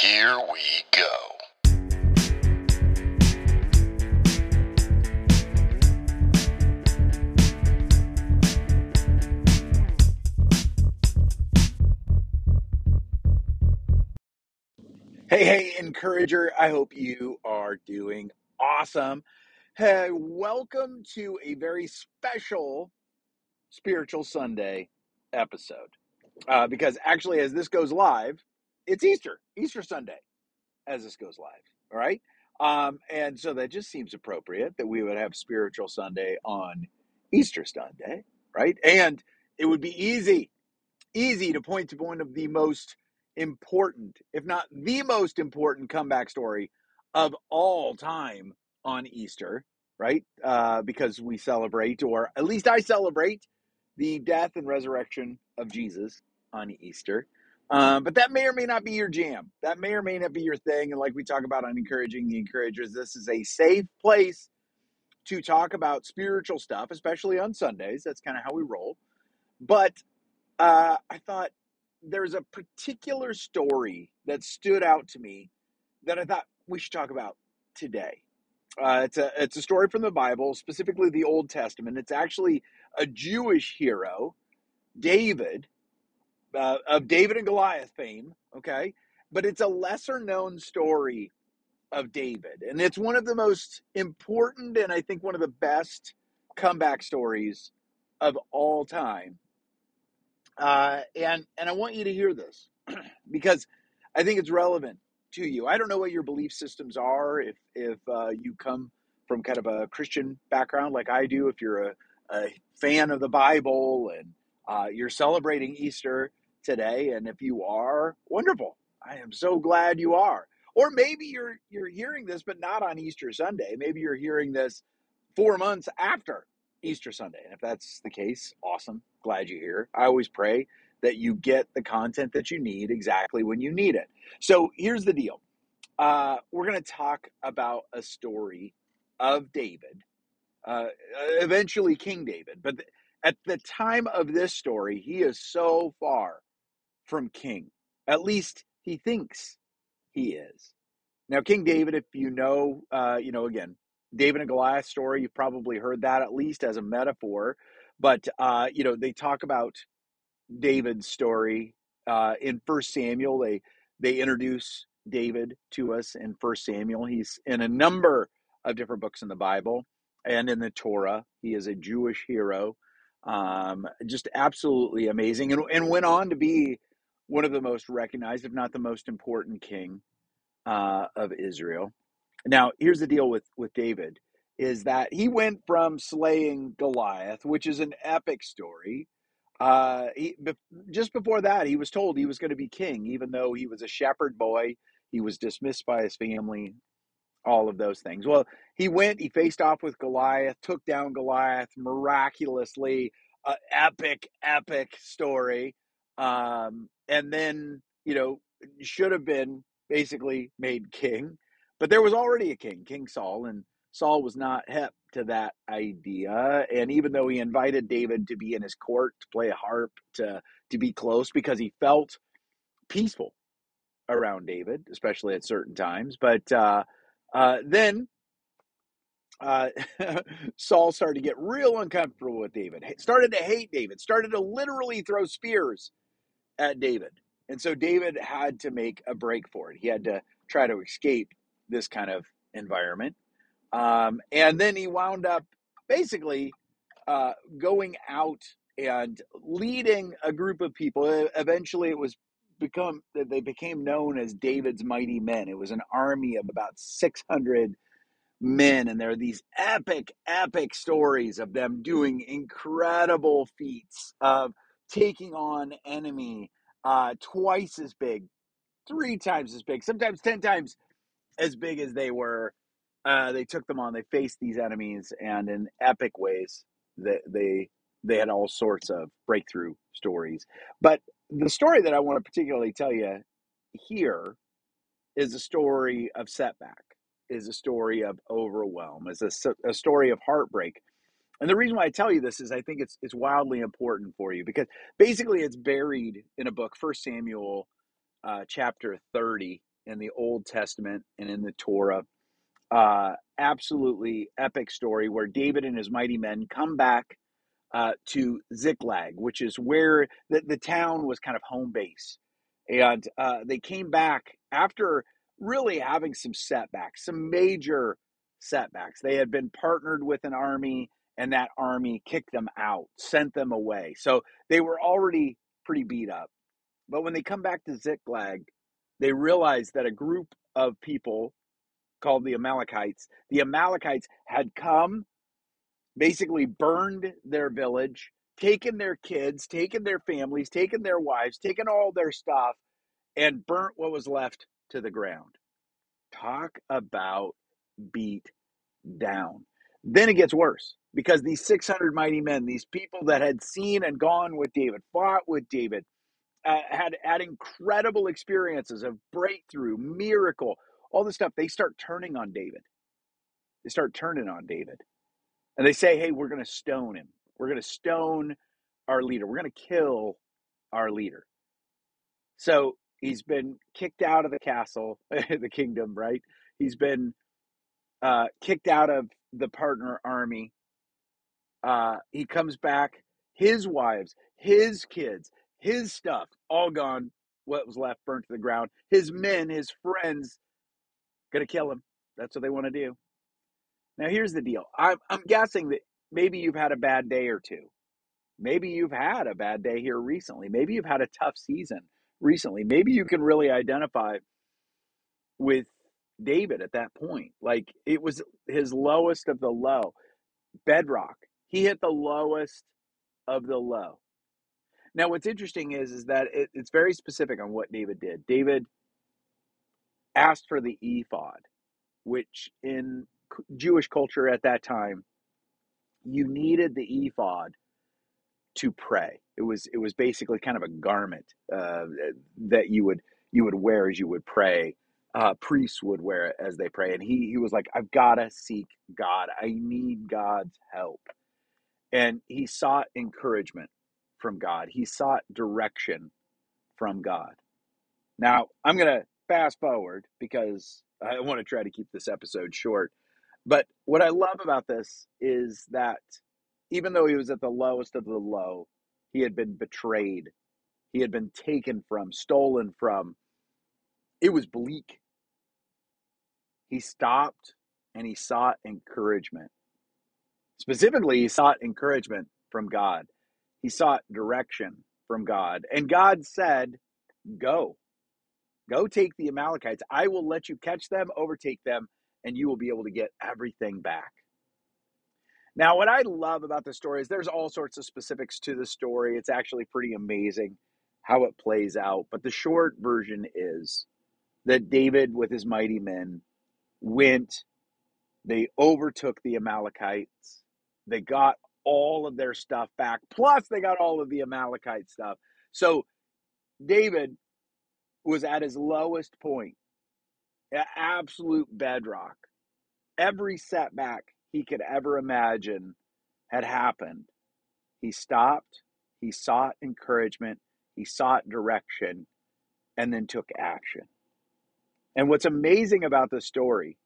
Here we go. Hey, hey, encourager. I hope you are doing awesome. Hey, welcome to a very special Spiritual Sunday episode. Uh, because actually, as this goes live, it's Easter, Easter Sunday, as this goes live. All right. Um, and so that just seems appropriate that we would have Spiritual Sunday on Easter Sunday, right? And it would be easy easy to point to one of the most important, if not the most important comeback story of all time on Easter, right? Uh, because we celebrate, or at least I celebrate, the death and resurrection of Jesus on Easter. Um, but that may or may not be your jam. That may or may not be your thing. And like we talk about on encouraging the encouragers, this is a safe place to talk about spiritual stuff, especially on Sundays. That's kind of how we roll. But uh, I thought there's a particular story that stood out to me that I thought we should talk about today. Uh, it's a it's a story from the Bible, specifically the Old Testament. It's actually a Jewish hero, David, uh, of David and Goliath fame. Okay, but it's a lesser known story of David, and it's one of the most important and I think one of the best comeback stories of all time uh, and and I want you to hear this because I think it's relevant to you. I don't know what your belief systems are. If if uh, you come from kind of a Christian background like I do, if you're a, a fan of the Bible and uh, you're celebrating Easter today, and if you are, wonderful. I am so glad you are. Or maybe you're you're hearing this, but not on Easter Sunday. Maybe you're hearing this four months after Easter Sunday. And if that's the case, awesome. Glad you're here. I always pray that you get the content that you need exactly when you need it. So here's the deal uh, we're going to talk about a story of David, uh, eventually King David. But th- at the time of this story, he is so far from king. At least he thinks he is. Now, King David, if you know, uh, you know, again, David and Goliath story, you've probably heard that at least as a metaphor. But, uh, you know, they talk about David's story uh, in First Samuel. They they introduce David to us in First Samuel. He's in a number of different books in the Bible and in the Torah. He is a Jewish hero, um, just absolutely amazing, and, and went on to be one of the most recognized, if not the most important king uh, of Israel. Now, here's the deal with with David is that he went from slaying Goliath, which is an epic story. Uh, he, just before that, he was told he was going to be king, even though he was a shepherd boy. He was dismissed by his family, all of those things. Well, he went, he faced off with Goliath, took down Goliath miraculously. Uh, epic, epic story. Um, and then, you know, should have been basically made king. But there was already a king, King Saul, and Saul was not hep to that idea. And even though he invited David to be in his court, to play a harp, to, to be close, because he felt peaceful around David, especially at certain times. But uh, uh, then uh, Saul started to get real uncomfortable with David, started to hate David, started to literally throw spears at David. And so David had to make a break for it. He had to try to escape this kind of environment. Um, and then he wound up basically uh, going out and leading a group of people. Eventually, it was become that they became known as David's mighty men. It was an army of about 600 men, and there are these epic, epic stories of them doing incredible feats of taking on enemy uh, twice as big, three times as big, sometimes 10 times as big as they were. Uh, they took them on. They faced these enemies, and in epic ways, they they they had all sorts of breakthrough stories. But the story that I want to particularly tell you here is a story of setback, is a story of overwhelm, is a, a story of heartbreak. And the reason why I tell you this is I think it's it's wildly important for you because basically it's buried in a book, First Samuel uh, chapter 30 in the Old Testament and in the Torah. Uh, absolutely epic story where David and his mighty men come back uh, to Ziklag, which is where the, the town was kind of home base. And uh, they came back after really having some setbacks, some major setbacks. They had been partnered with an army, and that army kicked them out, sent them away. So they were already pretty beat up. But when they come back to Ziklag, they realize that a group of people called the Amalekites, the Amalekites had come basically burned their village, taken their kids, taken their families, taken their wives, taken all their stuff, and burnt what was left to the ground. Talk about beat down. Then it gets worse because these 600 mighty men, these people that had seen and gone with David, fought with David, uh, had had incredible experiences of breakthrough, miracle, all this stuff. They start turning on David. They start turning on David. And they say, hey, we're going to stone him. We're going to stone our leader. We're going to kill our leader. So he's been kicked out of the castle, the kingdom, right? He's been uh, kicked out of the partner army. Uh, he comes back, his wives, his kids, his stuff, all gone. What was left burnt to the ground. His men, his friends, gonna kill him. That's what they want to do. Now, here's the deal. I'm, I'm guessing that maybe you've had a bad day or two. Maybe you've had a bad day here recently. Maybe you've had a tough season recently. Maybe you can really identify with David at that point. Like it was his lowest of the low, bedrock. He hit the lowest of the low. Now, what's interesting is is that it, it's very specific on what David did. David asked for the ephod, which in Jewish culture at that time, you needed the ephod to pray. It was it was basically kind of a garment uh, that you would you would wear as you would pray. Uh, priests would wear it as they pray, and he he was like, "I've got to seek God. I need God's help." And he sought encouragement from God. He sought direction from God. Now I'm gonna fast forward because I want to try to keep this episode short. But what I love about this is that even though he was at the lowest of the low, he had been betrayed. He had been taken from, stolen from. It was bleak. He stopped and he sought encouragement. Specifically, he sought encouragement from God. He sought direction from God. And God said, Go. Go take the Amalekites. I will let you catch them, overtake them, and you will be able to get everything back. Now, what I love about the story is there's all sorts of specifics to the story. It's actually pretty amazing how it plays out. But the short version is that David, with his mighty men, went, they overtook the Amalekites, they got all of their stuff back, plus they got all of the Amalekite stuff. So David was at his lowest point, absolute bedrock. Every setback he could ever imagine had happened. He stopped, he sought encouragement, he sought direction, and then took action. And what's amazing about this story,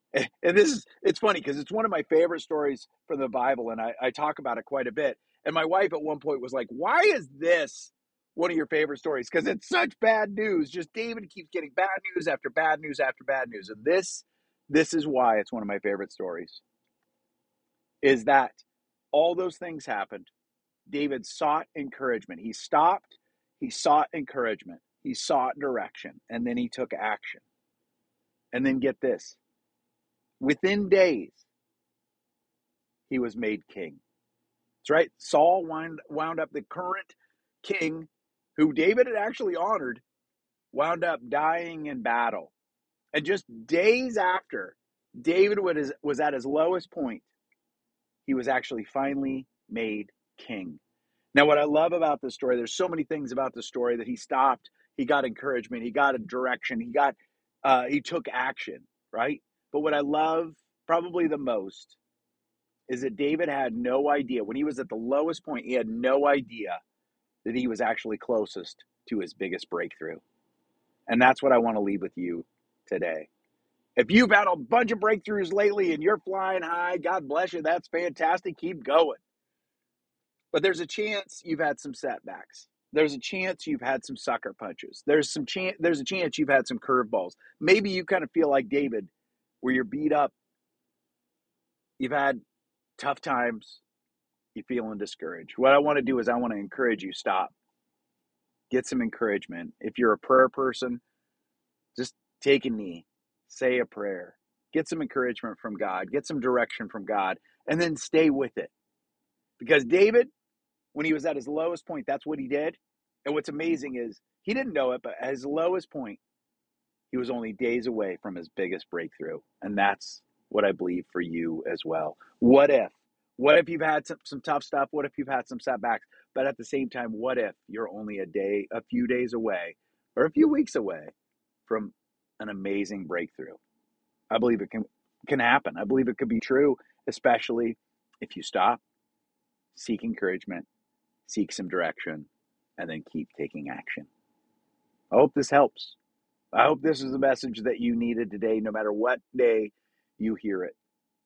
and this is, it's funny because it's one of my favorite stories from the Bible, and I, I talk about it quite a bit. And my wife at one point was like, Why is this one of your favorite stories? Because it's such bad news. Just David keeps getting bad news after bad news after bad news. And this this is why it's one of my favorite stories. Is that all those things happened. David sought encouragement. He stopped, he sought encouragement, he sought direction, and then he took action. And then get this within days, he was made king. That's right. Saul wound, wound up the current king who David had actually honored, wound up dying in battle. And just days after David was, was at his lowest point, he was actually finally made king. Now, what I love about this story, there's so many things about the story that he stopped, he got encouragement, he got a direction, he got, uh, he took action, right? But what I love probably the most is that David had no idea when he was at the lowest point, he had no idea that he was actually closest to his biggest breakthrough. And that's what I want to leave with you today. If you've had a bunch of breakthroughs lately and you're flying high, God bless you. That's fantastic. Keep going. But there's a chance you've had some setbacks. There's a chance you've had some sucker punches. There's some chance there's a chance you've had some curveballs. Maybe you kind of feel like David where you're beat up. You've had tough times. You're feeling discouraged. What I want to do is I want to encourage you stop. Get some encouragement. If you're a prayer person, just take a knee, say a prayer, get some encouragement from God, get some direction from God, and then stay with it. Because David, when he was at his lowest point, that's what he did. And what's hmm. amazing is he didn't know it, but at his lowest point, he was only days away from his biggest breakthrough. And that's what I believe for you as well. What if? What if you've had some, some tough stuff? What if you've had some setbacks? But at the same time, what if you're only a day, a few days away, or a few weeks away from an amazing breakthrough? I believe it can can happen. I believe it could be true, especially if you stop, seek encouragement, seek some direction, and then keep taking action. I hope this helps. I hope this is the message that you needed today, no matter what day you hear it.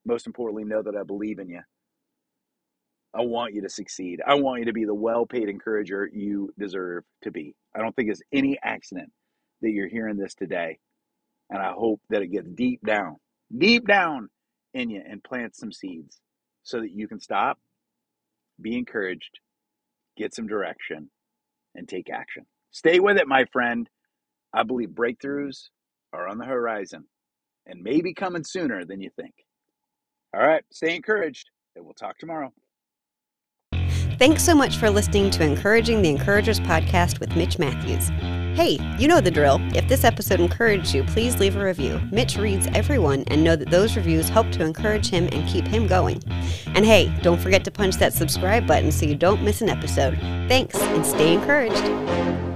Most importantly, know that I believe in you. I want you to succeed. I want you to be the well paid encourager you deserve to be. I don't think it's any accident that you're hearing this today. And I hope that it gets deep down, deep down in you and plants some seeds so that you can stop, be encouraged, get some direction, and take action. Stay with it, my friend. I believe breakthroughs are on the horizon and maybe coming sooner than you think. All right, stay encouraged, and we'll talk tomorrow. Thanks so much for listening to Encouraging the Encouragers podcast with Mitch Matthews. Hey, you know the drill. If this episode encouraged you, please leave a review. Mitch reads everyone and know that those reviews help to encourage him and keep him going. And hey, don't forget to punch that subscribe button so you don't miss an episode. Thanks and stay encouraged.